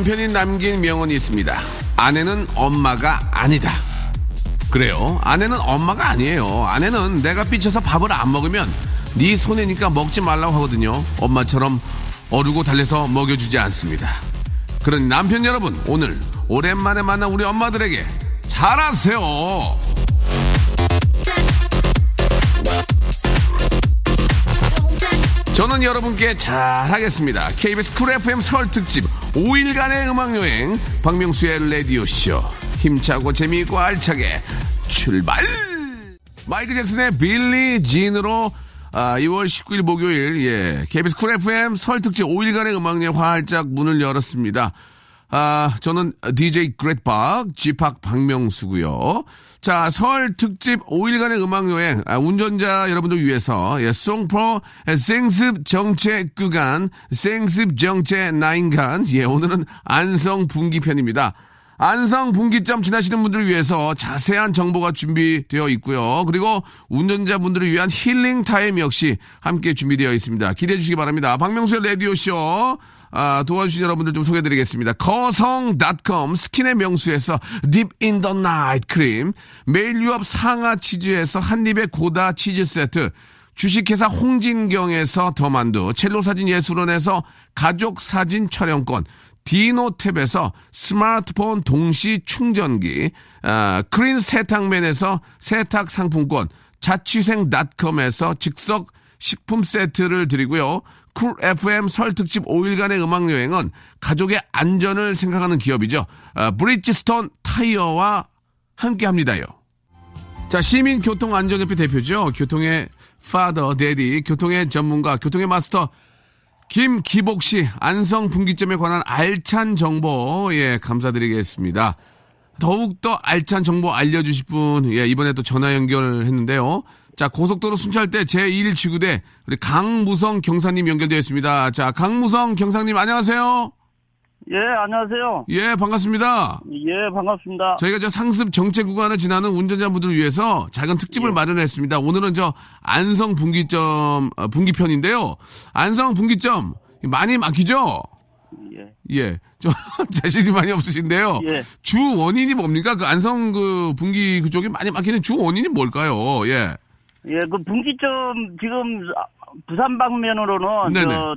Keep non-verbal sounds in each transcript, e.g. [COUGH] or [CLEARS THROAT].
남편이 남긴 명언이 있습니다. 아내는 엄마가 아니다. 그래요. 아내는 엄마가 아니에요. 아내는 내가 삐쳐서 밥을 안 먹으면 네 손해니까 먹지 말라고 하거든요. 엄마처럼 어르고 달래서 먹여주지 않습니다. 그런 남편 여러분, 오늘 오랜만에 만난 우리 엄마들에게 잘하세요. 저는 여러분께 잘하겠습니다. KBS 쿨 FM 설 특집 5일간의 음악여행 박명수의 라디오쇼 힘차고 재미있고 알차게 출발! 마이클 잭슨의 Billie Jean으로 아, 2월 19일 목요일 예 KBS 쿨 FM 설 특집 5일간의 음악여행 활짝 문을 열었습니다. 아, 저는 DJ Great박, G팍 박명수고요. 자, 설 특집 5일간의 음악여행, 아, 운전자 여러분들 위해서, 예, 송프로 상습 정체 구간, 상습 정체 nine간, 예, 오늘은 안성 분기편입니다. 안성 분기점 지나시는 분들을 위해서 자세한 정보가 준비되어 있고요. 그리고 운전자분들을 위한 힐링 타임 역시 함께 준비되어 있습니다. 기대해 주시기 바랍니다. 박명수의 라디오쇼. 아, 도와주신 여러분들 좀 소개해드리겠습니다. 거성닷컴 스킨의 명수에서 Deep in the Night 크림, 매일 유업 상하 치즈에서 한입의 고다 치즈 세트, 주식회사 홍진경에서 더만두, 첼로 사진 예술원에서 가족 사진 촬영권, 디노탭에서 스마트폰 동시 충전기, 아, 크린 세탁맨에서 세탁 상품권, 자취생닷컴에서 즉석 식품 세트를 드리고요. 쿨 FM 설 특집 5일간의 음악 여행은 가족의 안전을 생각하는 기업이죠. 아, 브리지스톤 타이어와 함께 합니다요. 자, 시민교통안전협회 대표죠. 교통의 파더, 데디, 교통의 전문가, 교통의 마스터, 김기복 씨, 안성 분기점에 관한 알찬 정보, 예, 감사드리겠습니다. 더욱더 알찬 정보 알려주실 분, 예, 이번에 또 전화 연결했는데요. 자, 고속도로 순찰대 제1지구대, 우리 강무성 경사님 연결되어 있습니다. 자, 강무성 경사님 안녕하세요. 예, 안녕하세요. 예, 반갑습니다. 예, 반갑습니다. 저희가 저 상습 정체 구간을 지나는 운전자분들을 위해서 작은 특집을 예. 마련했습니다. 오늘은 저 안성 분기점 어, 분기편인데요. 안성 분기점 많이 막히죠? 예. 예. [LAUGHS] 좀 자신이 많이 없으신데요. 예. 주 원인이 뭡니까? 그 안성 그 분기 그쪽이 많이 막히는 주 원인이 뭘까요? 예. 예, 그 분기점 지금 부산 방면으로는 네네. 저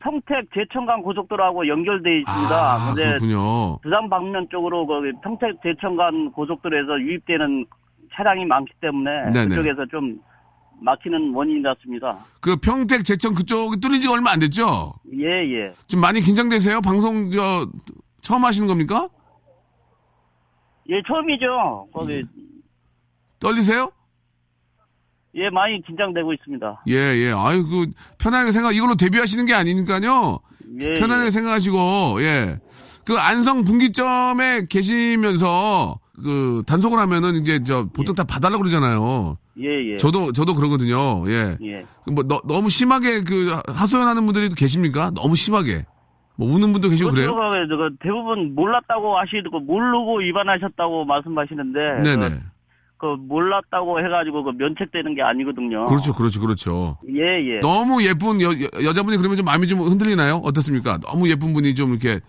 평택 제천간 고속도로하고 연결돼 있습니다. 아, 근데 그렇군요. 부산 방면 쪽으로 거기 평택 제천간 고속도로에서 유입되는 차량이 많기 때문에 네네. 그쪽에서 좀 막히는 원인이 같습니다. 그 평택 제천 그쪽이 뚫린 지가 얼마 안 됐죠? 예, 예. 좀 많이 긴장되세요? 방송 저 처음 하시는 겁니까? 예, 처음이죠. 거기 떨리세요? 예, 많이 긴장되고 있습니다. 예, 예. 아유, 그, 편하게 생각, 이걸로 데뷔하시는 게 아니니까요. 예, 편하게 예. 생각하시고, 예. 그 안성 분기점에 계시면서, 그, 단속을 하면은 이제 저, 보통 다 봐달라고 그러잖아요. 예, 예. 저도, 저도 그러거든요. 예. 예. 뭐, 너, 너무 심하게 그, 하소연하는 분들이 계십니까? 너무 심하게. 뭐, 우는 분도 계시고 그래요? 그 대부분 몰랐다고 하시고 모르고 위반하셨다고 말씀하시는데 네네. 그, 그 몰랐다고 해가지고 그 면책되는 게 아니거든요. 그렇죠, 그렇죠, 그렇죠. 예 예. 너무 예쁜 여, 여, 자분이 그러면 좀 마음이 좀 흔들리나요? 어떻습니까? 너무 예쁜 분이 좀 이렇게,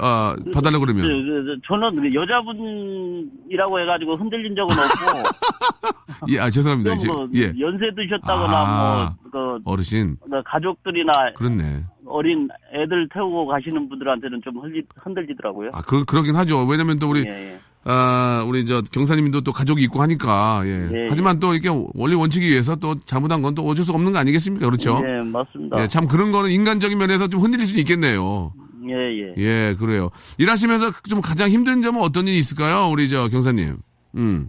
어, 봐달라고 그, 그러면. 저는 그 여자분이라고 해가지고 흔들린 적은 없고 [LAUGHS] 예, 아, 죄송합니다. 이제, 좀 그, 예. 연세 드셨다거나 아. 뭐그 어르신. 가족들이나 그렇네. 어린 애들 태우고 가시는 분들한테는 좀 흔들, 흔들리더라고요. 아, 그, 그러긴 하죠. 왜냐면 또 우리, 예, 예. 아, 우리 저 경사님도 또 가족이 있고 하니까, 예. 예, 하지만 또 이렇게 원리 원칙에 의해서 또 잘못한 건 또 어쩔 수 없는 거 아니겠습니까? 그렇죠? 예, 맞습니다. 예, 참 그런 거는 인간적인 면에서 좀 흔들릴 수는 있겠네요. 예, 예. 예, 그래요. 일하시면서 좀 가장 힘든 점은 어떤 일이 있을까요? 우리 저 경사님. 음.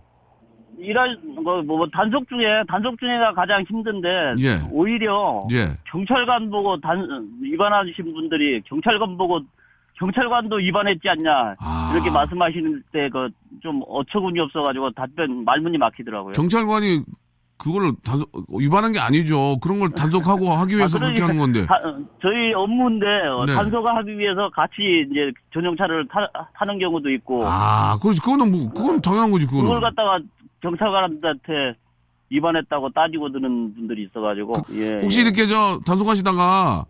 일할 뭐, 뭐 단속 중에 단속 중에가 가장 힘든데 예. 오히려 예. 경찰관 보고 단 위반하신 분들이 경찰관 보고 경찰관도 위반했지 않냐 아. 이렇게 말씀하시는 때 그 좀 어처구니 없어가지고 답변 말문이 막히더라고요. 경찰관이 그걸 단속 위반한 게 아니죠. 그런 걸 단속하고 [LAUGHS] 하기 위해서 아, 그렇게 하는 건데. 다- 어, 저희 업무인데 어, 네. 단속하기 위해서 같이 이제 전용차를 타, 타는 경우도 있고 아, 그렇지. 그거는 뭐, 그건 당연한 거지, 그걸 그거는. 갖다가 경찰관한테 위반했다고 따지고 드는 분들이 있어가지고 예, 혹시 예. 이렇게 저 단속하시다가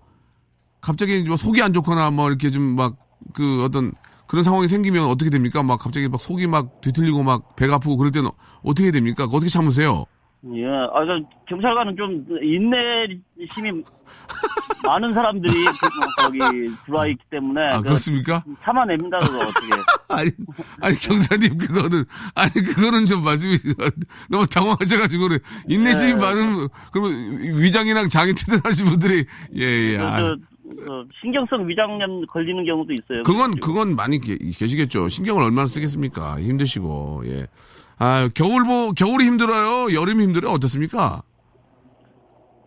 갑자기 뭐 속이 안 좋거나 뭐 이렇게 좀 막 그 어떤 그런 상황이 생기면 어떻게 됩니까? 막 갑자기 막 속이 막 뒤틀리고 막 배가 아프고 그럴 때는 어떻게 됩니까? 어떻게 참으세요? 예, 아, 저 경찰관은 좀 인내심이 [LAUGHS] 많은 사람들이 그- 거기 들어와 있기 때문에 아, 그 그렇습니까? 참아냅니다 그거 어떻게 [LAUGHS] 아니, 아니, 경사님, 그거는, 아니, 그거는 좀 말씀이 [LAUGHS] 너무 당황하셔가지고, 그래. 인내심이 네. 많은, 그러면 위장이랑 장이 튼튼하신 분들이, 예, 예. 그, 아, 저, 어, 신경성 위장염 걸리는 경우도 있어요. 그건, 그래가지고. 그건 많이 게- 계시겠죠. 신경을 얼마나 쓰겠습니까? 힘드시고, 예. 아, 겨울 뭐, 겨울이 힘들어요? 여름이 힘들어요? 어떻습니까?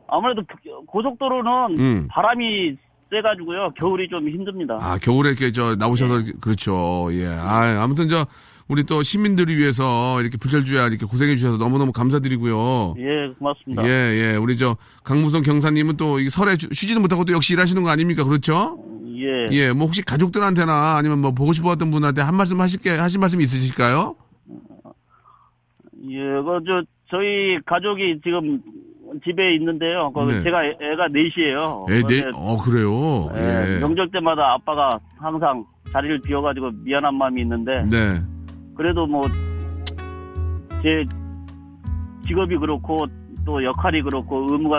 아무래도 그- 고속도로는 음. 바람이 세가지고요 겨울이 좀 힘듭니다. 아, 겨울에 이렇게 저 나오셔서 네. 이렇게- 그렇죠. 예. 아, 아무튼 저 우리 또 시민들을 위해서 이렇게 부철주야 이렇게 고생해 주셔서 너무너무 감사드리고요. 예, 고맙습니다. 예, 예. 우리 저 강무성 경사님은 또 설에 쉬- 쉬지도 못하고 또 역시 일하시는 거 아닙니까? 그렇죠? 예. 예. 뭐 혹시 가족들한테나 아니면 뭐 보고 싶었던 분한테 한 말씀 하실 게 하실 말씀 있으실까요? 예, 그, 저, 저희 가족이 지금 집에 있는데요. 그 네. 제가 애, 가 넷이에요. 예, 네. 그런데, 어, 그래요. 예, 예. 명절 때마다 아빠가 항상 자리를 비워가지고 미안한 마음이 있는데, 네. 그래도 뭐, 제 직업이 그렇고, 또 역할이 그렇고, 의무가,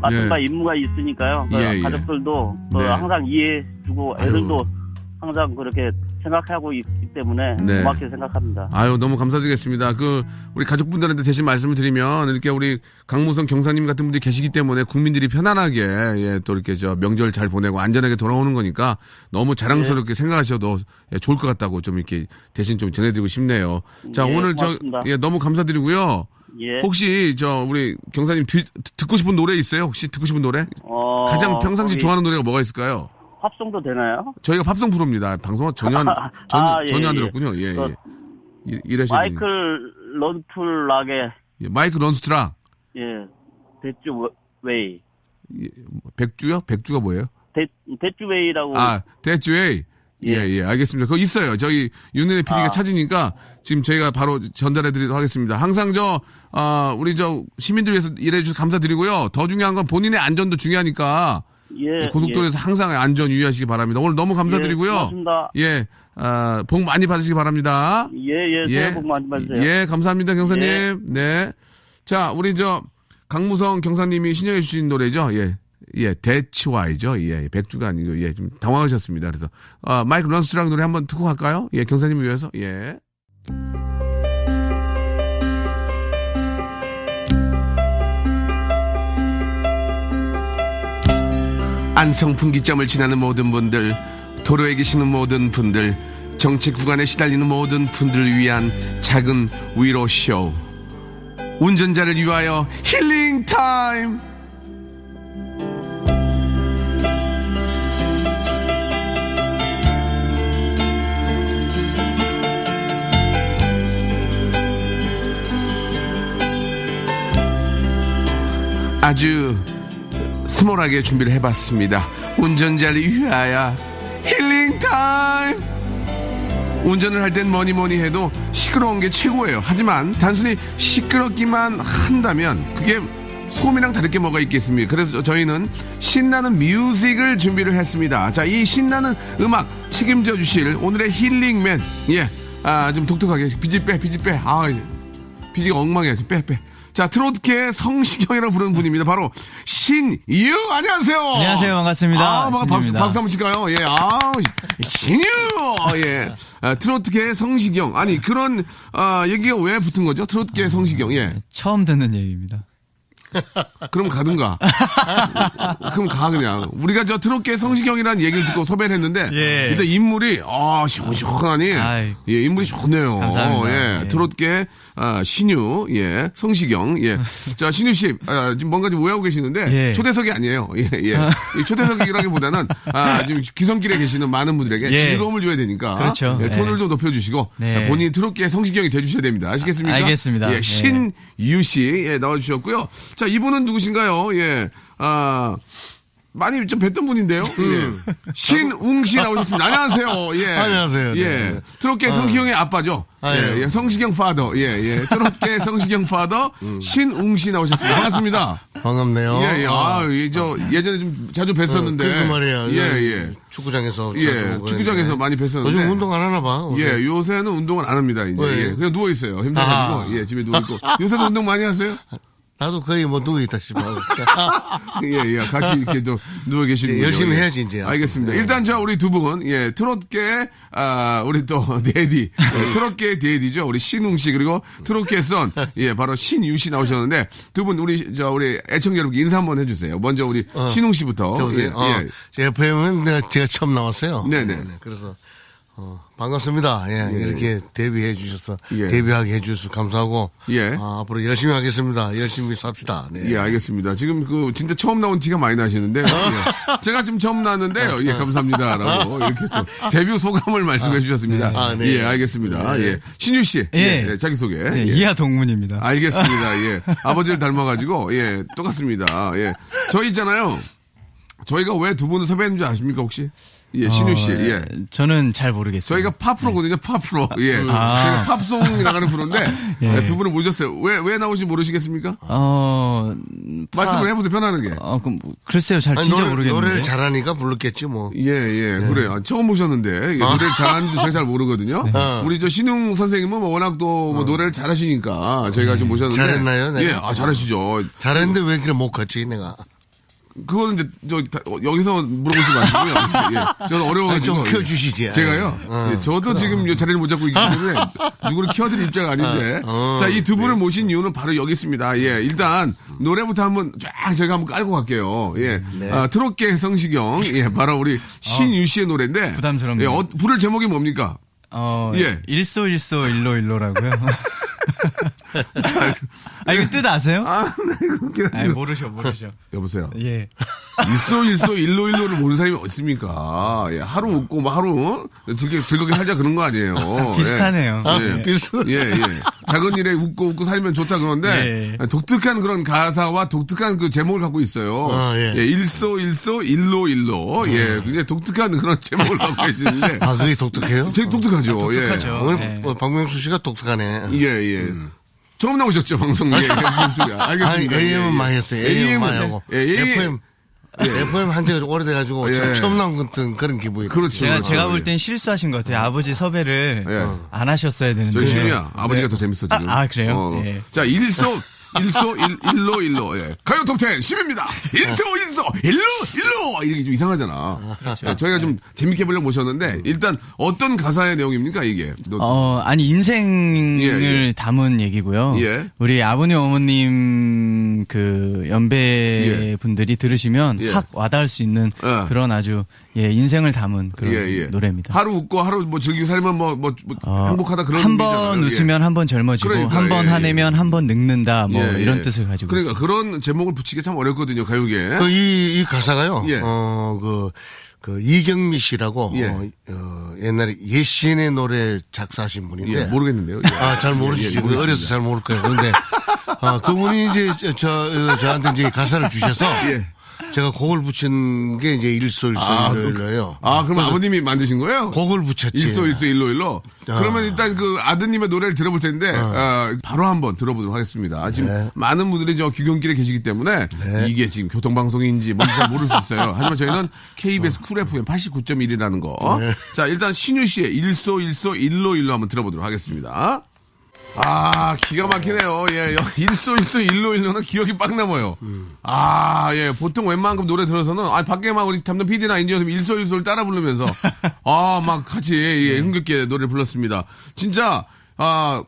맡은 예. 바 임무가 있으니까요. 그 예, 예. 가족들도 그 네. 항상 이해해주고, 아유. 애들도 항상 그렇게 생각하고 있기 때문에 네. 고맙게 생각합니다. 아유, 너무 감사드리겠습니다. 그, 우리 가족분들한테 대신 말씀을 드리면, 이렇게 우리 강무성 경사님 같은 분들이 계시기 때문에 국민들이 편안하게, 예, 또 이렇게 저 명절 잘 보내고 안전하게 돌아오는 거니까 너무 자랑스럽게 생각하셔도 예, 좋을 것 같다고 좀 이렇게 대신 좀 전해드리고 싶네요. 자, 예, 오늘 고맙습니다. 저, 예, 너무 감사드리고요. 예. 혹시 저, 우리 경사님 듣, 듣고 싶은 노래 있어요? 혹시 듣고 싶은 노래? 어, 가장 평상시 거기 좋아하는 노래가 뭐가 있을까요? 팝송도 되나요? 저희가 팝송 프로입니다. 방송 전혀, 안- 전혀, [LAUGHS] 아, 예, 전혀 안 예. 들었군요. 예, 그 예. 이- 이러시더니. 마이클 런툴락의 예, 마이크 런스트랑. 예 대주 웨이 예, 백주요? 백주가 뭐예요? 대 대주 웨이라고 아, 대주에. 예, 예. 예, 알겠습니다. 그거 있어요. 저희 윤은혜 PD가 아. 찾으니까 지금 저희가 바로 전달해 드리도록 하겠습니다. 항상 저, 아, 우리 저 시민들 위해서 일해 주셔서 감사드리고요. 더 중요한 건 본인의 안전도 중요하니까 예, 고속도로에서 항상 안전 유의하시기 바랍니다. 오늘 너무 감사드리고요. 예, 고맙습니다. 예, 아, 복 많이 받으시기 바랍니다. 예예 새해 복 많이 받으세요. 예, 감사합니다, 경사님. 예. 네. 자, 우리 저 강무성 경사님이 신청해 주신 노래죠. 예. 예, 대치와이죠. 예, 백주가 아니고, 예, 좀 당황하셨습니다. 그래서, 아, 마이크 런스트랑 노래 한번 듣고 갈까요? 예, 경사님을 위해서. 예. 안성 분기점을 지나는 모든 분들, 도로에 계시는 모든 분들, 정체 구간에 시달리는 모든 분들을 위한 작은 위로쇼. 운전자를 위하여 힐링 타임! 아주 스몰하게 준비를 해봤습니다. 운전자를 위하여 힐링 타임! 운전을 할 땐 뭐니 뭐니 해도 시끄러운 게 최고예요. 하지만 단순히 시끄럽기만 한다면 그게 소음이랑 다를 게 뭐가 있겠습니까? 그래서 저- 저희는 신나는 뮤직을 준비를 했습니다. 자, 이 신나는 음악 책임져 주실 오늘의 힐링맨. 예. 아, 좀 독특하게. BG 빼, BG 빼. 아, BG가 엉망이야. 좀 빼, 빼. 자, 트로트계 성시경이라고 부르는 분입니다. 바로 신유! 안녕하세요! 안녕하세요. 반갑습니다. 아, 막 박수. 박수 한번 칠까요? 예, 아, 신유! 예. 아, 트로트계 성시경. 아니, 그런, 아, 얘기가 왜 붙은 거죠? 트로트계 성시경. 예. 처음 듣는 얘기입니다. 그럼 가든가. [LAUGHS] 그럼 가 그냥. 우리가 저 트롯계 성시경이라는 얘기를 듣고 섭외를 했는데 예. 일단 인물이 아 시원시원하니 아이. 예 인물이 좋네요. 감사합니다. 예, 예. 트롯계 아, 신유 예 성시경 예. 자 신유 씨 아, 지금 뭔가 좀 오해하고 계시는데 예. 초대석이 아니에요. 예 예. 이 초대석이라기보다는 아, 지금 귀성길에 계시는 많은 분들에게 예. 즐거움을 줘야 되니까 그렇죠. 예, 톤을 예. 좀 높여주시고 네. 본인 트롯계 성시경이 돼주셔야 됩니다. 아시겠습니까? 아, 알겠습니다. 예, 예. 신유 씨 예, 나와주셨고요. 자 이분은 누구신가요? 예. 아. 많이 좀 뵀던 분인데요. 예. 신웅 씨 나오셨습니다. [LAUGHS] 안녕하세요. 예. 안녕하세요. 네. 예. 트롯계 성시경의 아빠죠. 아, 예, 예. 예. 성시경 파더. 예, 예. 트롯계 [LAUGHS] 성시경 파더 신웅 씨 나오셨습니다. 반갑습니다. 반갑네요. 예, 예. 아, 아, 예, 저 예전에 좀 자주 뵀었는데. 그 말이에요. 예, 예. 축구장에서. 예, 보고 축구장에서. 많이 뵀었는데. 요즘 운동 안 하나 봐. 요새. 예, 요새는 운동을 안 합니다, 이제. 왜? 예, 그냥 누워 있어요. 힘들어가지고. 아. 예, 집에 누워 있고. [LAUGHS] 요새도 운동 많이 하세요? 나도 거의 뭐 누워 있다 싶어. [LAUGHS] 예, 예. 같이 이렇게 또 누워 계시는 요 열심히 해야지, 이제. 알겠습니다. 네. 일단 저 우리 두 분, 예, 트롯계, 아, 우리 또 [LAUGHS] 데디, 예, 트롯계 데디죠. 우리 신웅 씨, 그리고 트롯계 선, 예, 바로 신유 씨 나오셨는데 두 분 우리, 저, 우리 애청자 여러분 인사 한번 해주세요. 먼저 우리 신웅 씨부터. 저보세요. 예, 어, 예. 제 FM은 제가 처음 나왔어요. 네네. 그래서 어, 반갑습니다. 예, 이렇게 데뷔해 주셔서 예. 데뷔하게 해 주셔서 감사하고 예. 아, 앞으로 열심히 하겠습니다. 열심히 삽시다. 네. 예, 알겠습니다. 지금 그 진짜 처음 나온 티가 많이 나시는데요. [LAUGHS] 예. 제가 지금 처음 나왔는데요. 예, 감사합니다라고 이렇게 또 데뷔 소감을 말씀해 주셨습니다. 아, 네. 예, 알겠습니다. 예, 신유 씨, 예, 예. 예, 자기 소개. 네, 예. 이하 동문입니다. 알겠습니다. 예, 아버지를 닮아가지고 예, 똑같습니다. 예, 저희 있잖아요. 저희가 왜 두 분을 섭외했는지 아십니까 혹시? 예, 신유 씨. 어, 예. 저는 잘 모르겠어요. 저희가 팝프로거든요, 팝프로. 예. 아. 저희가 팝송이 나가는 프로인데, 예. [LAUGHS] 예, 두 분을 모셨어요. 왜, 왜 나오신지 모르시겠습니까? 어, 말씀을 해보세요, 편안하게. 어, 그럼 뭐, 글쎄요, 잘 아니, 진짜 노래, 모르겠는데. 노래를 잘하니까 불렀겠지 뭐. 예, 예, 그래요. 아, 처음 보셨는데, 예, 노래를 잘하는지 제가 잘 모르거든요. 우리 저 신웅 선생님은 뭐 워낙 또 뭐 노래를 잘하시니까 저희가 좀 모셨는데. 잘했나요, 내가? 예, 아, 잘하시죠. 잘했는데 왜 이렇게 못 갔지 내가. 그거는 이제, 저, 다- 어, 여기서 물어보지 마시고요. [LAUGHS] 예, 저는 어려워가지고. 좀 키워주시지. 제가요? 어. 예, 저도 지금 이 자리를 못 잡고 있기 때문에 누구를 키워드릴 입장 아닌데. 어. 자, 이 두 분을 모신 이유는 바로 여기 있습니다. 예, 일단 노래부터 한번 쫙 제가 한번 깔고 갈게요. 예. 네. 아, 트롯계 성시경. 예, 바로 우리 신유 씨의 노래인데. 부담스럽네요. 예, 어, 부를 제목이 뭡니까? 어, 예. 일소 일소 일로 일로라고요. [LAUGHS] [LAUGHS] 아, 이거 뜻 아세요? 아, 네, 그렇게. 아, 모르셔, 모르셔. [LAUGHS] 여보세요. 예. 일소 일소 일로 일로를 모르는 사람이 어딨습니까? 예, 하루 웃고 뭐 하루 즐겁게, 즐겁게 살자 그런 거 아니에요. [LAUGHS] 비슷하네요. 예. 아, 예. 비슷. 예, 예. 작은 일에 웃고 웃고 살면 좋다 그러는데 예. 독특한 그런 가사와 독특한 그 제목을 갖고 있어요. 아, 예. 일소 일소 일로 일로 예, 굉장히 독특한 그런 제목을 갖고 계시는데 아, 그게 독특해요? 되게 독특하죠. 독특하죠. 오늘 네. 뭐 박명수 씨가 독특하네. 예, 예. 예. 처음 나오셨죠 방송. 예, 예, 알겠습니다. 아니, 알겠습니다. AM은 예, 예. 많이 했어요. AM AM 은 많이 제- 하고. 예, AM. FM. FM 한 지가 오래돼가지고 예. 처음 나온 것 같은 그런 기분이. 그렇죠. 제가, 그렇죠. 제가 볼 예. 땐 실수하신 것 같아요. 아버지 섭외를 예. 안 하셨어야 되는데. 저희 신우야 아버지가 네. 더 재밌어 지금. 아, 아, 그래요? 예. 자 일소 일소 일, 일로 일로 예. 가요 톱텐 10입니다. 일소 일소 일로 일로 이게 좀 이상하잖아. 예, 저희가 좀 재밌게 보려고 모셨는데 일단 어떤 가사의 내용입니까 이게? 너- 어, 아니, 인생을 예, 예. 담은 얘기고요. 예. 우리 아버님, 어머님, 그, 연배 예. 분들이 들으시면 예. 확 와닿을 수 있는 예. 그런 아주, 예, 인생을 담은 그런. 노래입니다. 하루 웃고 하루 뭐 즐기고 살면 뭐, 뭐, 뭐 어, 행복하다 그런 한 번. 웃으면 한 번 젊어지고, 그러니까, 한번 예, 예. 화내면 한 번 늙는다, 뭐, 예, 이런 예. 뜻을 가지고 그러니까 있습니다. 그런 제목을 붙이기 참 어렵거든요 가요계. 그 이, 이 가사가요. 예. 어, 그, 그 이경미 씨라고 예. 어, 어, 옛날에 예신의 노래 작사하신 분인데 예, 모르겠는데요. 예. 아, 잘 예, 모르시죠. 예. 어려서 잘 모를 거예요. 그런데, 아, 그분이 이제 저, 저, 어, 저한테 이제 가사를 주셔서 [LAUGHS] 예. 제가 곡을 붙인 게 이제 일소 일소일로예요. 아 그럼 아버님이 만드신 거예요? 곡을 붙였지. 일소 일소 일로 일로. 그러면 일단 그 아드님의 노래를 들어볼 텐데 어, 바로 한번 들어보도록 하겠습니다. 지금 네. 많은 분들이 저 귀경길에 계시기 때문에 이게 지금 교통방송인지 뭔지 잘 모를 수 있어요. 하지만 저희는 KBS 쿨 FM 89.1이라는 거. 네. 자 일단 신유 씨의 일소 일소 일로 일로 한번 들어보도록 하겠습니다. 아, 기가 막히네요. 예, 여- 일소, 일소, 일로, 일로는 기억이 빡 남아요. 아, 예, 보통 웬만큼 노래 들어서는, 아, 밖에 막 우리 담당 PD나 인디언 일소, 일소를 따라 부르면서, 아, 막 같이, 예, 흥겹게 노래를 불렀습니다. 진짜, 아,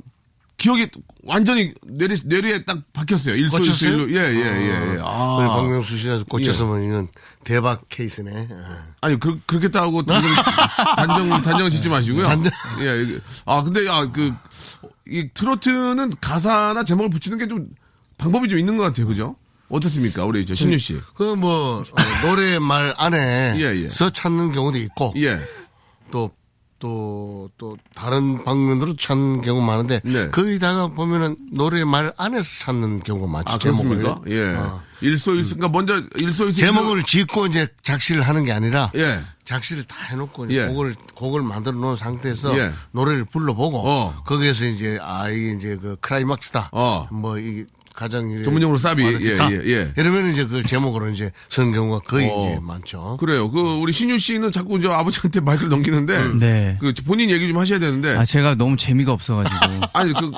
기억이 완전히 뇌리, 뇌리에 딱 박혔어요. 일소, 일소? 일로. 예, 예, 예. 예. 아. 박명수 씨가 꽂혔으면 이건 대박 케이스네. 아니, 그, 그렇겠다고 단정, 단정, [LAUGHS] 단정 짓지 마시고요. 단정. 예, 이게- 아, 근데, 아, 그, 이 트로트는 가사나 제목을 붙이는 게 좀 방법이 좀 있는 것 같아요. 그죠? 어떻습니까? 우리 저 신유 씨. 그 뭐 노래 말 안에 [LAUGHS] 예, 예. 서 찾는 경우도 있고 예. 또 또, 또, 다른 방면으로 찾는 경우 많은데, 네. 거기다가 보면은 노래 말 안에서 찾는 경우가 많죠. 아, 제목을. 그렇습니까? 예. 어. 일소일소, 그러니까 먼저 일소일소. 제목을 짓고 이제 작시를 하는 게 아니라, 예. 작시를 다 해놓고 예. 곡을, 곡을 만들어 놓은 상태에서 예. 노래를 불러보고, 어. 거기에서 이제, 아, 이게 이제 그 크라이막스다. 어. 뭐, 이게 가장. 이제 전문용어로 사비. 많은 예. 예, 예. 이러면 이제 그 제목으로 이제 쓰는 경우가 거의 어. 이제 많죠. 그래요. 그 우리 신유 씨는 자꾸 저 아버지한테 마이크를 넘기는데 네. 그 본인 얘기 좀 하셔야 되는데 아, 제가 너무 재미가 없어가지고. [LAUGHS] 아니 그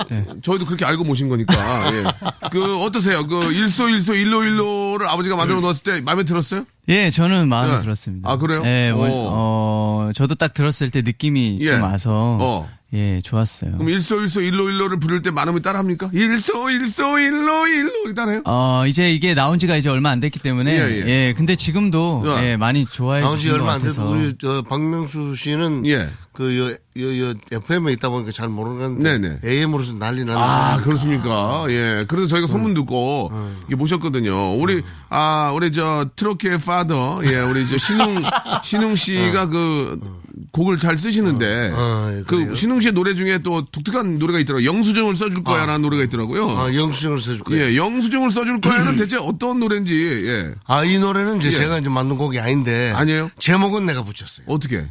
저희도 그렇게 알고 모신 거니까 예. 그 어떠세요? 그 일소 일소 일로 일로를 아버지가 만들어 놓았을 때 마음에 들었어요? 예, 저는 마음에 네. 들었습니다. 아, 그래요? 예, 원- 오. 어, 저도 딱 들었을 때 느낌이 예. 좀 와서. 어. 예, 좋았어요. 그럼 일소 일소 일로 일로를 부를 때 많으면 따라합니까? 일소 일소 일로 일로 따라해요? 어, 이제 이게 나온 지가 이제 얼마 안 됐기 때문에. 예, 예, 예. 근데 지금도 야. 예, 많이 좋아해 나온 지 주신 것 얼마 안 같아서. 돼도 우리 저 박명수 씨는 예. 그 여, 여, 여 FM에 있다 보니까 잘 모르는데 네네. AM으로서 난리 나는 아, 거니까. 그렇습니까? 예. 그래서 저희가 소문 듣고 이게 모셨거든요. 우리 아, 우리 저 트로키의 파더, 예, 우리 저 신웅 [LAUGHS] 신웅 씨가 그 곡을 잘 쓰시는데 어, 예, 그? 신웅 씨의 노래 중에 또 독특한 노래가 있더라고요. 영수증을 써줄 거야 라는 노래가 있더라고요. 아, 영수증을 써줄 거예요. 예, 영수증을 써줄 거야는 [CLEARS THROAT] 대체 어떤 노래인지 예. 아, 이 노래는 이제 예. 제가 이제 만든 곡이 아닌데. 아니에요? 제목은 내가 붙였어요. 어떻게?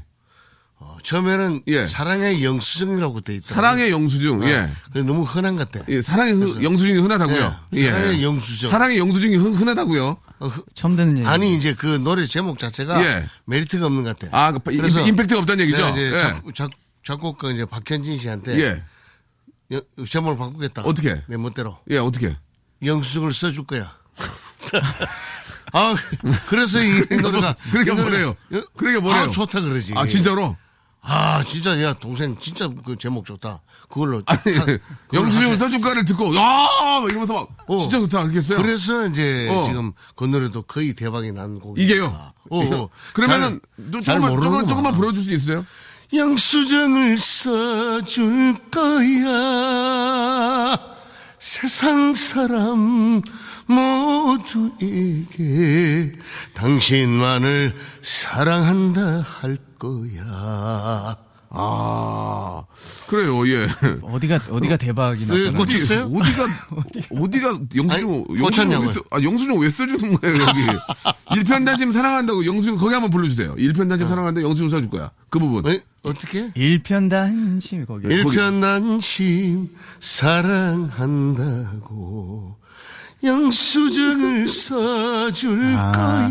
어, 처음에는 예. 사랑의 영수증이라고 돼 있다. 사랑의 영수증. 예. 너무 흔한 것 같아. 예, 사랑의 흐- 영수증이 흔하다고요. 예, 사랑의 영수증. 사랑의 영수증이 흔- 흔하다고요. 어, 흐- 처음 듣는 얘기. 아니 이제 그 노래 제목 자체가 예. 메리트가 없는 것 같아. 아, 그 임- 임팩트가 없다는 얘기죠? 이제 예. 작, 작, 작 곡가 이제 박현진 씨한테 예. 여- 제목을 바꾸겠다. 어떻게? 내 멋대로 예, 어떻게? 영수증을 써줄 거야. [LAUGHS] 아, 그래서 이 노래가. 그러니까 이 노래가- 뭐래요? 여- 그러니까 뭐래요? 아, 좋다 그러지. 아, 진짜로? 아, 진짜, 야, 동생, 진짜 그 제목 좋다. 그걸로. 아니, [LAUGHS] 영수증. 써줄까를 듣고, 야! 막 이러면서 막, 어. 진짜 좋다, 알겠어요? 그래서 이제 어. 지금 그 노래도 거의 대박이 난 곡이. 이게요? 어, 어. 그러면은, 잘- 또잘 조금만, 조금만, 모르는구만. 조금만 불러줄 수 있어요? 영수증을 써줄 거야. 세상 사람 모두에게 당신만을 사랑한다 할 거야. 아, 그래요, 예. 어디가, 어디가 대박이 네, 났다는 꽂혔- 꽂혔어요? 어디가, 어디가 영수증, 영수증? 왜, 써- 아, 영수증 왜 써주는 거예요, 여기? [LAUGHS] 일편단심 사랑한다고 영수증 거기 한번 불러주세요. 일편단심 사랑한다고 영수증 써줄 거야. 그 부분. 어, 어떻게? 일편단심 거기. 일편단심 사랑한다고 영수증을 써줄 아. 거야.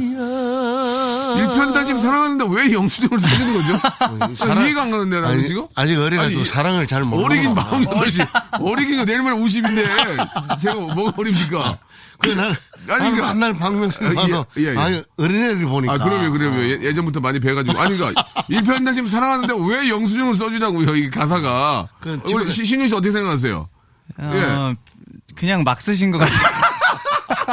일편단심 사랑하는데 왜 영수증을 써주는 거죠? 사랑- 이해가 안 가는데, 나는 아니, 지금? 아직 어려가지고 아니, 사랑을 잘 모르는 어리긴. 마흔 여덟이 [LAUGHS] 어리긴 거 내일 모레 50인데 제가 뭐가 어립니까? 그 날, 아니, 아니, 그- 만날 박명수 아, 예, 봐서 예, 예. 아니 어린애를 보니까 아 그럼요 그럼요 예, 예전부터 많이 뵈가지고 아니 그러니까 일편단심 사랑하는데 왜 영수증을 써주냐고요 이 가사가 그 우리 신유 씨 어떻게 생각하세요? 어, 그냥 막 쓰신 것 같아요.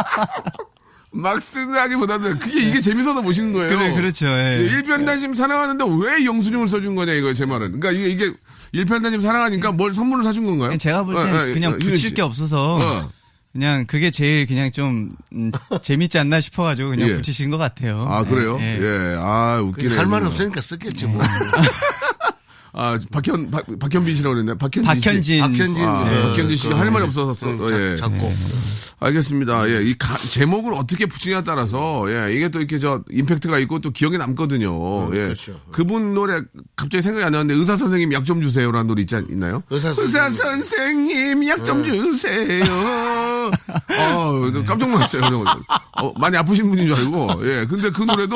[LAUGHS] 막 쓰기보다는 그게 이게 재밌어서 모시는 거예요. 그래, 그렇죠. 예. 예, 일편단심 사랑하는데 왜 영수증을 써준 거냐 이거 제 말은. 그러니까 이게 이게 일편단심 사랑하니까 뭘 선물을 사준 건가요? 제가 볼땐 어, 어, 그냥 어, 신유 붙일 씨. 게 없어서 어. 그냥 그게 제일 그냥 좀 음, 재밌지 않나 싶어가지고 그냥 예. 붙이신 것 같아요. 아 그래요? 예, 예. 예. 아 웃기네. 할말 정말. 없으니까 썼겠지 뭐. [LAUGHS] 아 박현 박, 박현빈 씨라고 그랬네. 박현진. 씨. 박현진. 박현진, 아, 그, 박현진 씨가 그, 할 말이 없어서 써- 응, 어, 작- 예. 작곡. 알겠습니다. 예, 이 가- 제목을 어떻게 붙이냐에 따라서 예, 이게 또 이렇게 저 임팩트가 있고 또 기억에 남거든요. 예. 그렇죠. 그분 노래 갑자기 생각이 안 나는데 의사 선생님 약 좀 주세요라는 노래 있지 않- 있나요? 의사 선생님. 선생님 약 좀 주세요. [LAUGHS] 어, 저 깜짝 놀랐어요. 어, 많이 아프신 분인 줄 알고. 예. 근데 그 노래도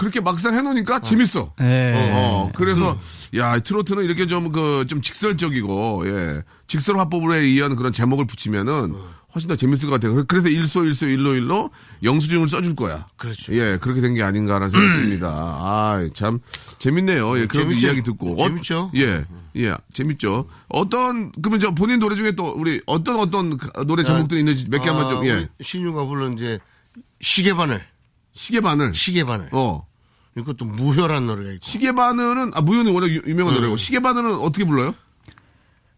그렇게 막상 해놓으니까 재밌어. 예. 어, 그래서, 야, 트로트는 이렇게 좀, 그, 좀 직설적이고, 예. 직설 화법에 의한 그런 제목을 붙이면은 훨씬 더 재밌을 것 같아요. 그래서 일소 일소 일로 일로 영수증을 써줄 거야. 그렇죠. 예, 그렇게 된 게 아닌가라는 생각이 듭니다. 아, 참 재밌네요. 예, 그런. 이야기 듣고 재밌죠. 예, 예, 재밌죠. 어떤 그러면 저 본인 노래 중에 또 우리 어떤 어떤 노래 제목들이 있는지 몇 개 한번 좀 예. 신유가 불른 이제 시계바늘, 시계바늘. 시계바늘. 어. 이것도 무효란 노래가 있고. 시계바늘은 아 무효는 워낙 유- 유명한 노래고 시계바늘은 어떻게 불러요?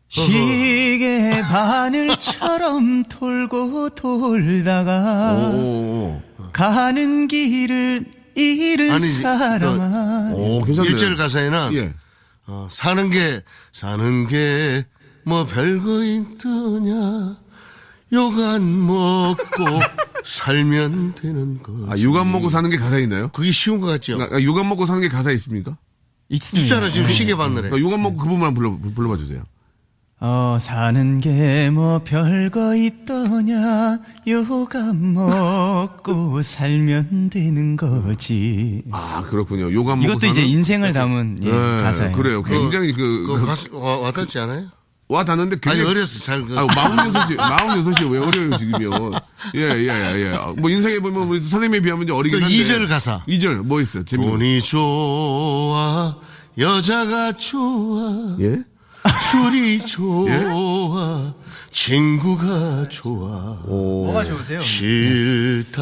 시계 바늘처럼 [LAUGHS] 돌고 돌다가 오, 가는 길을 잃은 아니, 사람아. 오, 괜찮네. 일절 가사에는 예. 어, 사는 게 사는 게 뭐 별거 있더냐 욕안 먹고 [LAUGHS] 살면 되는 거. 아, 육안 먹고 사는 게 가사에 있나요? 그게 쉬운 것 같죠? 아, 육안 먹고 사는 게 가사에 있습니까? 있잖아 지금 시계바늘에. 그러니까 육안 먹고 그 부분 한번 불러, 불러봐 주세요. 어, 사는 게 뭐 별거 있더냐, 요감 먹고 살면 되는 거지. 아, 그렇군요. 욕안 먹고 이것도 이제 사는? 인생을 담은 예, 네, 가사예요. 그래요. 굉장히 그, 그 가수 와, 와닿지 않아요? 와 닿는데 아니 굉장히 어렸어 잘 그. 아, 마흔여섯이, 마흔여섯이 왜 어려요, 지금요? 예, 예, 예, 예. 뭐, 인생에 보면 우리 선생님에 비하면 이제 어리긴 또 한데. 2절 가사. 2절, 뭐 있어요? 재밌는 거. 돈이 좋아 여자가 좋아 예? 술이 좋아 친구가 좋아 뭐가 좋으세요? 싫다는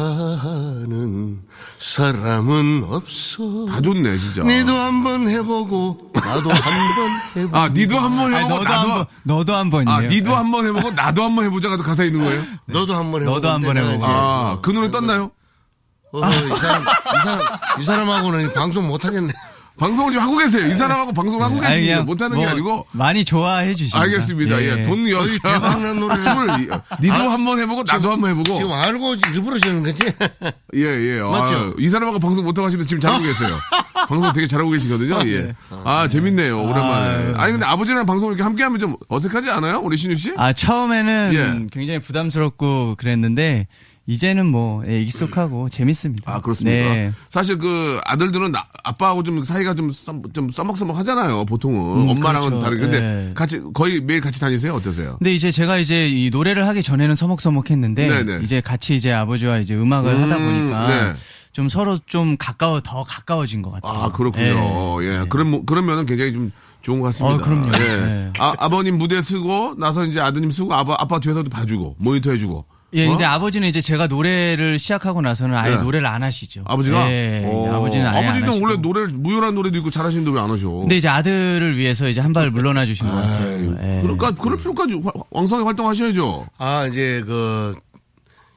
사람은 없어 다 좋네, 진짜. 니도 한번 해보고 나도 [LAUGHS] 한번 해보고 아, 니도 한번 아니, 해보고, 너도 나도. 한 번, 너도 한 번이에요. 아, 니도 한번 해보고, 나도 한번 해보자가 가사 있는 거예요? [LAUGHS] 너도 한번 해보고 너도 한번 해보고. 아, 그 노래 떴나요? 어, 이 사람 이 사람 이 사람하고는 방송 못 하겠네 방송을 지금 하고 계세요. 이 사람하고 방송 하고 아니, 계십니다. 그냥 못하는 게뭐 아니고. 많이 좋아해 주시죠. 알겠습니다. 예, 돈 여자. 대박난 노래. 술을, 이- 니도 한번 해보고, 나도 한번 해보고. 지금 알고 일부러 저는 거지 [LAUGHS] 예, 예. 맞죠? 아, 이 사람하고 방송 못하고 하시는데 지금 잘하고 계세요. [LAUGHS] 방송 되게 잘하고 계시거든요. 예. 아, 재밌네요. 오랜만에. 아 니, 근데 아버지랑 방송 이렇게 함께 하면 좀 어색하지 않아요? 우리 신유 씨? 아, 처음에는 예. 굉장히 부담스럽고 그랬는데, 이제는 뭐, 예, 익숙하고 재밌습니다. 아, 그렇습니까? 네. 사실 그 아들들은 나- 아빠하고 좀 사이가 좀, 썸- 좀 써먹써먹 하잖아요. 보통은. 음, 엄마랑은 그렇죠. 다르게. 근데 네. 같이, 거의 매일 같이 다니세요? 어떠세요? 근데 이제 제가 이제 이 노래를 하기 전에는 서먹서먹했는데 네네. 이제 같이 이제 아버지와 이제 음악을 음, 하다 보니까 네. 좀 서로 좀 가까워 더 가까워진 것 같아요. 아, 그렇군요. 예. 그런, 뭐- 그러면은 굉장히 좀 좋은 것 같습니다. 어, 그럼요. 예. 네. 아, 아버님 무대 쓰고, 나서 이제 아드님 쓰고, 아빠, 아빠 뒤에서도 봐주고, 모니터 해주고. 예, 어? 근데 아버지는 이제 제가 노래를 시작하고 나서는 아예 네. 노래를 안 하시죠. 아버지가? 예, 어. 아버지는 아예 안 아버지는 하시고. 원래 노래를, 무효란 노래도 있고 잘하시는데 왜 안 하셔? 근데 이제 아들을 위해서 이제 한 발 물러나 주신 것 같아요. 예. 그러니까, 그럴 필요까지 화- 왕성하게 활동하셔야죠. 아, 이제 그,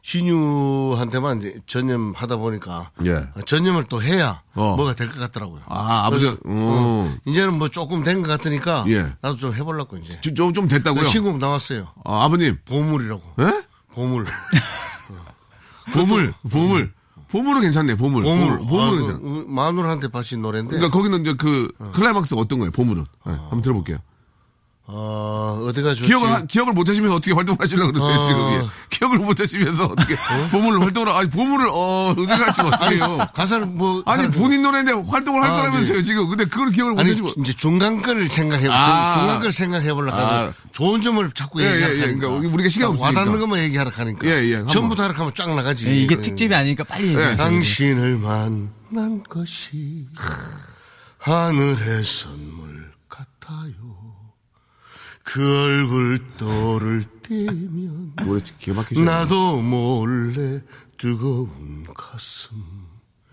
신유한테만 이제 전념하다 보니까. 예. 전념을 또 해야 어. 뭐가 될 것 같더라고요. 아, 아버지가, 그래서, 어. 어, 이제는 뭐 조금 된 것 같으니까. 예. 나도 좀 해보려고 이제. 좀, 좀, 좀 됐다고요? 신곡 나왔어요. 아, 아버님. 보물이라고. 예? 보물. [LAUGHS] 보물, 보물. 보물은 괜찮네, 보물. 보물. 보물은 아, 괜찮아. 그, 마누라한테 바친 노래인데. 그러니까 거기는 이제 그, 클라이막스 어떤 거예요, 보물은? 예, 한번 들어볼게요. 어, 어디가 좋지? 기억을, 하- 기억을 못 하시면서 어떻게 활동하시려고 그러세요, 어. 지금. 예. 기억을 못 하시면서 어떻게, 보물을 활동을, 아니, 보물을, 어, 생각하시면 [LAUGHS] 어떡해요. 가사를 뭐. 아니, 본인 노래인데 활동을 할 아, 거라면서요, 네. 지금. 근데 그걸 기억을 못 아니, 하시면. 이제 중간 거를 생각해, 아. 중, 중간 걸 생각해 보려고 아. 하면 좋은 점을 자꾸 예, 예, 얘기하라 예. 하니까. 그러니까 우리가 시간 없으니까. 와닿는 것만 얘기하라 하니까. 예, 예, 한번. 전부 다 이렇게 하면 쫙 나가지. 예, 이게 그, 특집이 아니니까 빨리 얘기하세요. 당신을 만난 것이 하늘의 선물 같아요. 그 얼굴 떠오를 때면 노래 기가 막히죠. 나도 몰래 뜨거운 가슴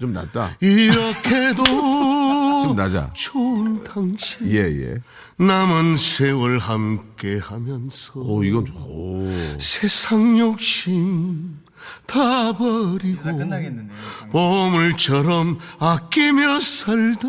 좀 낫다. 이렇게도 [LAUGHS] 좀 낮아. 좋은 당신 예, 예. 남은 세월 함께 하면서 오, 이건, 좀- 오. 세상 욕심 다 버리고. 보물처럼 아끼며 살다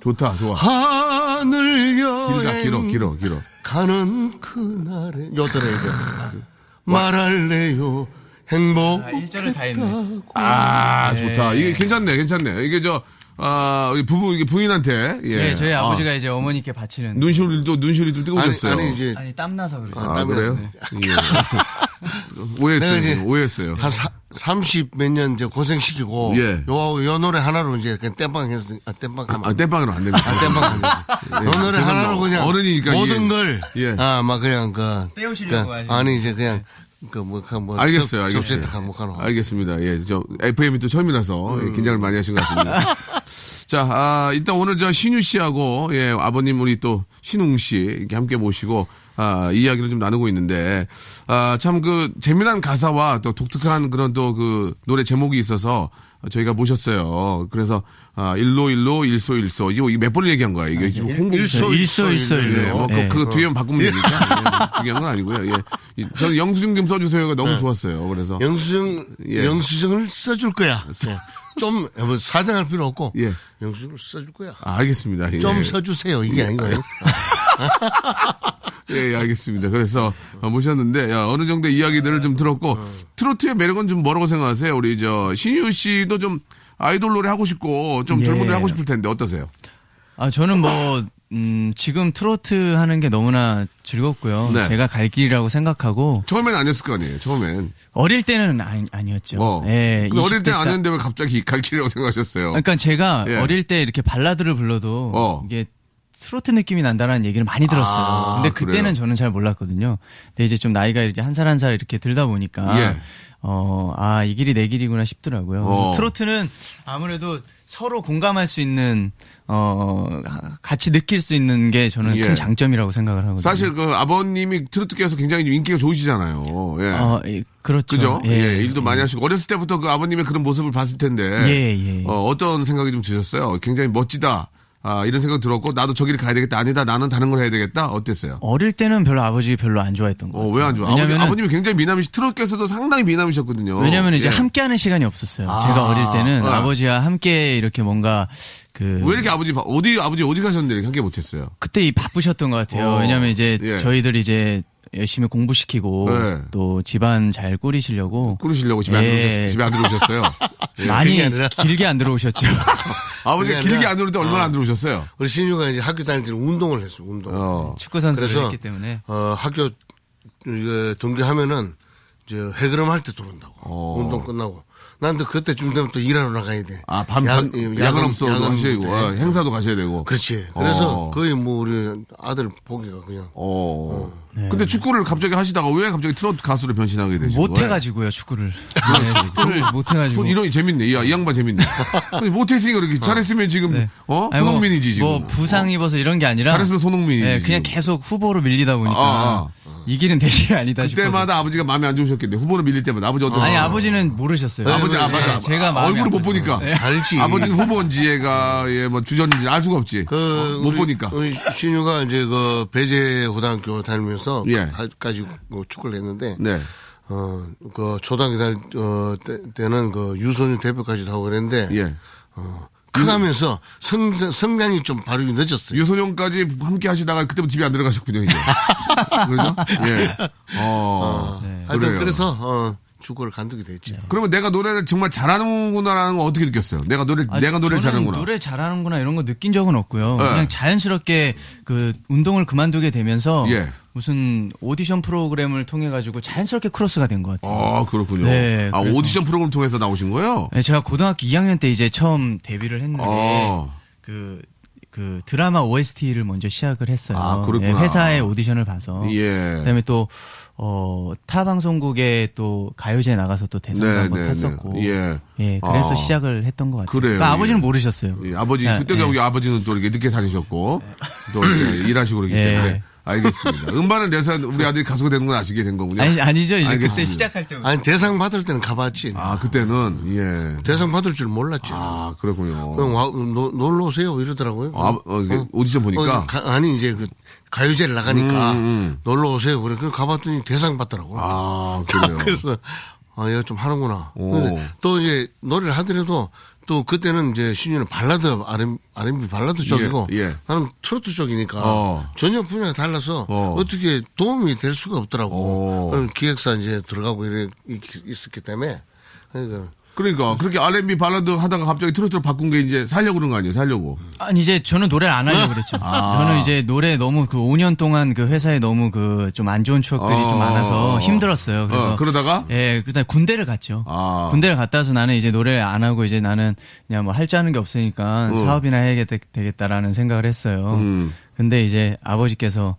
좋다, 좋아. 하늘 여행 길다, 길어, 길어, 길어. 가는 그날에 돼 말할래요 아, 행복했다고 일절을 다 했네. 아, 좋다. 이게 괜찮네, 괜찮네. 이게 저, 아, 우리 부부, 이게 부인한테, 예. 예, 저희 아, 아버지가 이제 어머니께 바치는. 눈시울도, 눈시울이 좀 아니, 뜨거워졌어요. 아니 이제 아니, 땀나서 그러죠. 아, 땀이 그래요? 예. [LAUGHS] 오해했어요, 내가 이제 지금. 오해했어요. 한 30 몇 년 이제 고생시키고 예. 요, 요 노래 하나로 이제 그냥 땜빵 했어 아, 땜빵 하면 아, 땜빵은 안 됩니다. 아, 땜빵 안 되지. 요 노래. 하나로 그냥 어른이니까 모든 예. 걸 예. 아, 막 그냥 그 떼우시려고 그, 하시는 아니 이제 그냥 그뭐 뭐 알겠어요, 알겠어요. 접시에 다 먹하노. 알겠습니다. 예, 저 FM이 또 처음이라서 음. 예, 긴장을 많이 하신 것 같습니다. [LAUGHS] 자, 아, 일단 오늘 저 신유 씨하고 예, 아버님 우리 또 신웅 씨 이렇게 함께 모시고 아, 이야기를 좀 나누고 있는데 아, 참 그 재미난 가사와 또 독특한 그런 또 그 노래 제목이 있어서 저희가 모셨어요. 그래서 아, 일로 일로 일소 일소 이거 몇 번을 얘기한 거야. 이게 지금 홍보 일소, 일소 일소 예, 일로. 뭐, 그, 예. 그 뒤에만 바꾸면 되니까. 예, 중요한 건 아니고요. 예. 이- 저는 영수증 좀 써주세요가 너무 좋았어요. 그래서. 영수증 예. 영수증을 써줄 거야. 네. 좀 뭐, 사정할 필요 없고 예. 영수증을 써줄 거야. 아, 알겠습니다. 예. 좀 써주세요. 이게 아니고요. [LAUGHS] [LAUGHS] 예, 예, 알겠습니다. 그래서 어, 모셨는데 야, 어느 정도 이야기들을 좀 들었고 트로트의 매력은 좀 뭐라고 생각하세요? 우리 저 신유 씨도 좀 아이돌 노래 하고 싶고 좀 예. 젊은 노래 하고 싶을 텐데 어떠세요? 아, 저는 뭐, 음, 지금 트로트 하는 게 너무나 즐겁고요. 네. 제가 갈 길이라고 생각하고, 처음엔 아니었을 거 아니에요. 처음엔. 어릴 때는 아니, 아니었죠. 어. 예, 근데 어릴 20대 때 딱- 아니었는데 왜 갑자기 갈 길이라고 생각하셨어요? 그러니까 제가 예. 어릴 때 이렇게 발라드를 불러도 어. 이게 트로트 느낌이 난다는 얘기를 많이 들었어요. 아, 근데 그때는 그래요? 저는 잘 몰랐거든요. 근데 이제 좀 나이가 이렇게 한살 한 살 이렇게 들다 보니까 예. 어, 아, 이 길이 내 길이구나 싶더라고요. 어. 트로트는 아무래도 서로 공감할 수 있는 어, 같이 느낄 수 있는 게 저는 예. 큰 장점이라고 생각을 하거든요. 사실 그 아버님이 트로트계에서 굉장히 좀 인기가 좋으시잖아요. 예. 어, 예, 그렇죠. 그죠? 예, 예, 일도 많이 하시고 어렸을 때부터 그 아버님의 그런 모습을 봤을 텐데 예, 예. 어, 어떤 생각이 좀 드셨어요? 굉장히 멋지다. 아, 이런 생각 들었고 나도 저기를 가야 되겠다. 아니다. 나는 다른 걸 해야 되겠다. 어땠어요? 어릴 때는 별로 아버지 별로 안 좋아했던 거 어. 왜 안 좋아? 아버님, 왜냐면은 아버님이 굉장히 미남이시, 트롯께서도 상당히 미남이셨거든요. 왜냐면 이제 예. 함께 하는 시간이 없었어요. 아, 제가 어릴 때는 네. 아버지와 함께 이렇게 뭔가 그 왜 이렇게 아버지, 바- 어디, 아버지 어디 가셨는데 이렇게 함께 못 했어요? 그때 이 바쁘셨던 것 같아요. 어, 왜냐면 이제 예. 저희들 이제 열심히 공부시키고 네. 또 집안 잘 꾸리시려고 꾸르시려고 집에 안 예. 들어오셨어요. 집에 안 들어오셨어요. [LAUGHS] 많이 그게 아니라- 길게 안 들어오셨죠. [LAUGHS] 아버지가 그게 길게 안 들어올 때 얼마나 안 들어오셨어요? 우리 신유가 이제 학교 다닐 때는 운동을 했어요. 운동. 어. 축구 선수를 했기 때문에 어, 학교 이게 등교하면은 이제 해그럼 할 때 들어온다고. 어. 운동 끝나고. 난 또 그때쯤 되면 또 일하러 나가야 돼. 아, 밤, 야- 야간 없어도 야간 하시고, 때. 어, 행사도 가셔야 되고. 그렇지. 그래서 어. 거의 뭐 우리 아들 보기가 그냥 어. 네. 근데 축구를 갑자기 하시다가 왜 갑자기 트로트 가수로 변신하게 되신 거예요? 못 해가지고요 축구를. 네, 축구를 못 해가지고. 손 이런 재밌네. 야, 이 양반 재밌네. [LAUGHS] 못했으니까 그렇게 잘했으면 지금 네. 어 아니, 뭐- 손흥민이지 지금. 뭐 부상 입어서 이런 게 아니라 잘했으면 손흥민이지, 네, 그냥 지금. 계속 후보로 밀리다 보니까 아, 이 길은 내 길이 아니다 싶어서. 그때마다 아버지가 마음에 안 좋으셨겠네. 후보로 밀릴 때마다 아버지 어떤 아니 아버지는 모르셨어요. 아버지 네, 아 맞아. 네, 제가 얼굴을 안 못. 보니까. 네. 알지. 아버지는 후보인지 얘가 예뭐 주전인지 알 수가 없지. 그 어, 못 우리- 보니까. 우리 신유가 이제 그 배재 고등학교 다니면서 예. 까지 뭐 축구를 했는데 네. 어 그 초등학교 다닐 어, 때, 때는 그 유소년 대표까지도 하고 그랬는데 예. 크가면서 성 성량이 좀 발육이 늦었어요. 유소년까지 함께 하시다가 그때부터 집에 안 들어가셨군요, 이제. [LAUGHS] 그러죠? 예. 어. 하여튼 그래요. 그래서 어 축구를 간두게 됐죠. 그러면 내가 노래를 정말 잘하는구나라는 걸 어떻게 느꼈어요? 내가 노래, 아니, 내가 노래를 저는 잘하는구나. 노래 잘하는구나 이런 거 느낀 적은 없고요. 네. 그냥 자연스럽게 그 운동을 그만두게 되면서 예. 무슨 오디션 프로그램을 통해 가지고 자연스럽게 크로스가 된 것 같아요. 아, 그렇군요. 네, 아, 그래서- 오디션 프로그램 통해서 나오신 거예요? 네, 제가 고등학교 2학년 때 이제 처음 데뷔를 했는데 어. 그, 그 드라마 OST를 먼저 시작을 했어요. 아, 그렇구나. 네, 회사의 오디션을 봐서. 예. 그다음에 또 어, 타 방송국에 또 가요제 나가서 또 대상도 네, 한번 네, 탔었고. 네. 예. 예, 그래서 아. 시작을 했던 것 같아요. 그래요, 그러니까 아버지는 예. 모르셨어요. 예, 아버지, 네, 그때 네. 우리 아버지는 또 이렇게 늦게 다니셨고, 또 이렇게 [LAUGHS] 일하시고 그러기 예. 때문에. 알겠습니다. [LAUGHS] 음반을 내서 우리 아들이 가수가 되는 건 아시게 된 거군요. 아니, 아니죠. 이제 알겠습니다. 그때 시작할 때부터. 아니 대상 받을 때는 가봤지. 아, 그때는, 예. 대상 받을 줄 몰랐지. 아, 그렇군요. 그냥 와, 노, 놀러 오세요 이러더라고요. 아, 어, 이게 오디션 보니까? 어, 가- 아니 이제 그 가요제를 나가니까 음, 음. 놀러 오세요. 그래 그 가봤더니 대상 받더라고. 아, 그래요. [LAUGHS] 그래서 아 얘가 좀 하는구나. 또 이제 노래를 하더라도 또 그때는 이제 신유는 발라드 R&B, R&B 발라드 쪽이고 예. 나는 트로트 쪽이니까 어. 전혀 분야가 달라서 어. 어. 어떻게 도움이 될 수가 없더라고. 어. 기획사 이제 들어가고 이래 있- 있었기 때문에 그러니까 그러니까, 그렇게 R&B 발라드 하다가 갑자기 트로트로 바꾼 게 이제 살려고 그런 거 아니에요? 살려고. 아니 이제 저는 노래를 안 하려고 그랬죠. 아. 저는 이제 노래 너무 그 5년 동안 그 회사에 너무 그 좀 안 좋은 추억들이 어. 좀 많아서 힘들었어요. 그래서 어, 그러다가? 예, 그다음 군대를 갔죠. 아. 군대를 갔다 와서 나는 이제 노래를 안 하고 이제 나는 그냥 뭐 할 줄 아는 게 없으니까 사업이나 해야 되겠다라는 생각을 했어요. 음. 근데 이제 아버지께서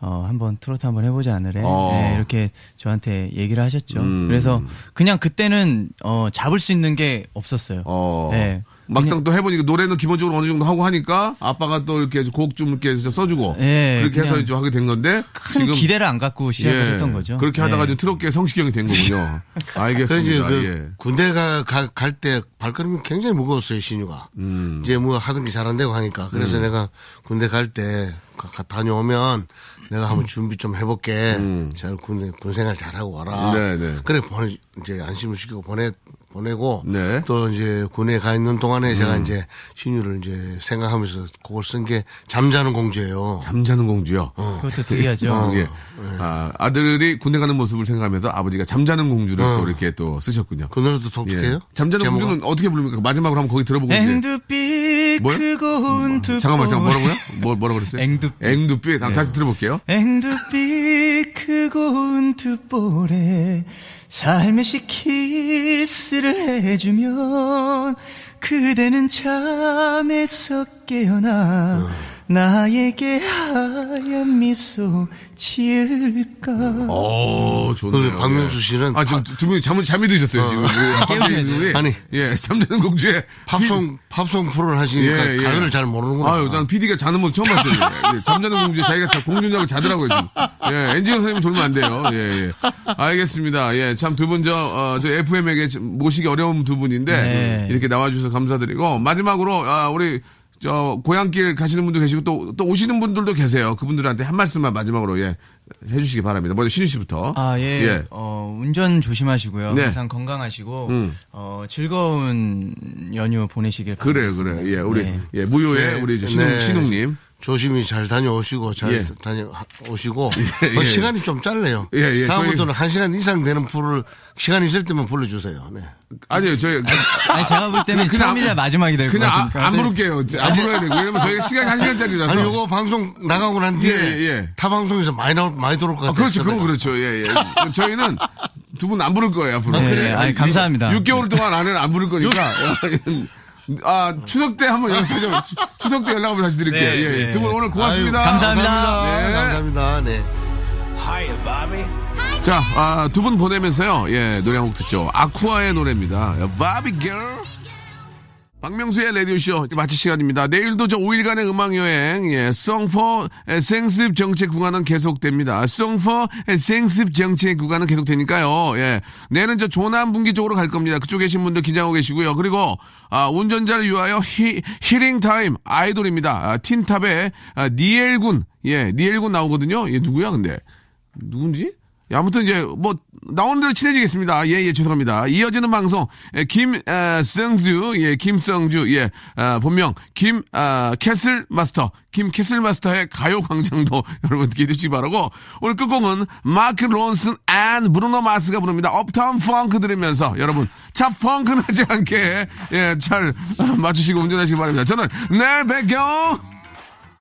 어, 한번 트로트 한번 해보지 않으래. 어. 네, 이렇게 저한테 얘기를 하셨죠. 음. 그래서 그냥 그때는 어, 잡을 수 있는 게 없었어요. 어. 네. 막상 또 해보니까 노래는 기본적으로 어느 정도 하고 하니까 아빠가 또 이렇게 곡 좀 이렇게 써주고 네, 그렇게 해서 이제 하게 된 건데 큰 기대를 안 갖고 시작을 예, 했던 거죠. 그렇게 하다가 네. 좀 트롯계 성시경이 된 거군요. [LAUGHS] 알겠습니다. 그 예. 군대가 갈 때 발걸음이 굉장히 무거웠어요 신유가. 음. 이제 뭐 하던 게 잘 안 되고 하니까 그래서 내가 군대 갈 때 다녀오면 내가 한번 준비 좀 해볼게. 잘 군대 군생활 잘 하고 와라. 음. 네, 네. 그래 보내 이제 안심을 시키고 보내 보내고 네. 또 이제 군에 가 있는 동안에 제가 음. 이제 신유를 이제 생각하면서 그걸 쓴 게 잠자는 공주예요. 잠자는 공주요. 그것도 특이하죠. 예. 아, 아들이 군대 가는 모습을 생각하면서 아버지가 잠자는 공주를 어. 또 이렇게 또 쓰셨군요. 그 노래도 예. 독특해요. 잠자는 제목은? 공주는 어떻게 부릅니까? 마지막으로 한번 거기 들어보고. 앵두빛? 크고 운두 잠깐만, 잠깐 뭐라고요? 뭐 뭐라 그랬어요? 앵두빛. 앵두빛. 한번 다시 들어볼게요. 앵두빛 크고 운두 볼에 살며시 키스를 해주면 그대는 잠에서 깨어나 나에게 하얀 미소 지을까 오, 좋네요. 그 박명수 씨는 아, 지금 두 분이 잠을 잠이 드셨어요, 지금. 그 박명수 분이. 아니. 예, 잠자는 공주에. 팝송 팝송 프로를 하시니까 예, 예. 가요를 잘 모르는구나. 아유, 난 PD가 자는 모습 처음 봤어요. 예, 잠자는 공주에 자기가 자, 공주냐고 자더라고요, 지금. 예, 엔지니어 선생님 졸면 안 돼요. 예, 예. 알겠습니다. 예, 참 두 분 저, 어, 저 FM에게 모시기 어려운 두 분인데, 네. 이렇게 나와주셔서 감사드리고, 마지막으로, 아, 우리, 저, 고향길 가시는 분도 계시고, 또, 또 오시는 분들도 계세요. 그분들한테 한 말씀만 마지막으로, 예, 해주시기 바랍니다. 먼저 신희 씨부터. 아, 예. 어, 운전 조심하시고요. 네. 항상 건강하시고, 음. 어, 즐거운 연휴 보내시길 그래, 바라겠습니다. 그래. 예, 우리, 네. 예, 무효의 네, 우리 신웅, 네. 신웅님. 조심히 잘 다녀오시고 잘 예. 다녀오시고 어, [LAUGHS] 예. 시간이 좀 짧네요. 예, 예. 다음부터는 한 시간 이상 되는 프로를 시간 있을 때만 불러주세요. 네. 아니요, 저희. 아니, 제가 볼 때는 그냥 처음이자 마지막이 될것 그냥 안, 같으니까. 안 부를게요. 안 불러야 되고. 왜냐면 저희가 시간이 한 시간짜리라서. 아니 요거 방송 나가고 난 뒤에 예, 예. 타 방송에서 많이 나올 많이 들어올 것 아, 같아요. 그렇죠. 그건 그렇죠. 예, 예. [LAUGHS] 저희는 두 분 안 부를 거예요, 앞으로. 네, 네. 아니, 감사합니다. 6개월 동안 안에는 안 부를 거니까. [LAUGHS] 아, 추석 때 한번. 추- 추석 때 연락 한번 다시 드릴게요. 네, 예, 예. 네. 두분 오늘 고맙습니다. 아유, 감사합니다. 감사합니다. 네. 감사합니다. 네. Hiya, Bobby. 자, 아, 두 분 보내면서요. 예, 노래 한 곡 듣죠. 아쿠아의 노래입니다. 바비 걸. 박명수의 라디오쇼 마칠 시간입니다. 내일도 저 5일간의 음악여행, 예, 송포 생습 정체 구간은 계속됩니다. 송포 생습 정체 구간은 계속되니까요. 예. 내일은 저 조남 분기 쪽으로 갈 겁니다. 그쪽에 계신 분들 긴장하고 계시고요. 그리고, 아, 운전자를 위하여 히, 힐링 타임 아이돌입니다. 아, 틴탑의 아, 니엘 군, 예, 니엘 군 나오거든요. 얘 누구야, 근데? 누군지? 예, 아무튼 이제 뭐 나오는 대로 친해지겠습니다. 예, 예, 죄송합니다. 이어지는 방송 예, 김성주, 예, 김성주, 예, 아, 본명 김 아, castle master, 김 castle master의 가요 광장도 [LAUGHS] 여러분 기대해 주시기 바라고 오늘 끝곡은 마크 론슨 and 브루노 마스가 부릅니다. Uptown Funk 들으면서 여러분 차 펑크 나지 않게 예, 잘 아, 맞추시고 운전하시기 바랍니다. 저는 내일 뵐게요.